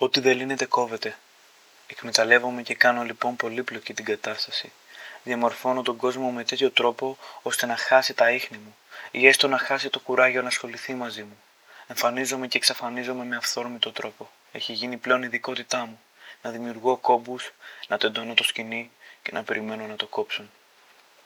Ό,τι δεν λύνεται κόβεται. Εκμεταλλεύομαι και κάνω λοιπόν πολύπλοκη την κατάσταση. Διαμορφώνω τον κόσμο με τέτοιο τρόπο ώστε να χάσει τα ίχνη μου ή έστω να χάσει το κουράγιο να ασχοληθεί μαζί μου. Εμφανίζομαι και εξαφανίζομαι με αυθόρμητο τρόπο. Έχει γίνει πλέον ειδικότητά μου. Να δημιουργώ κόμπους, να τεντώνω το σκηνή και να περιμένω να το κόψουν.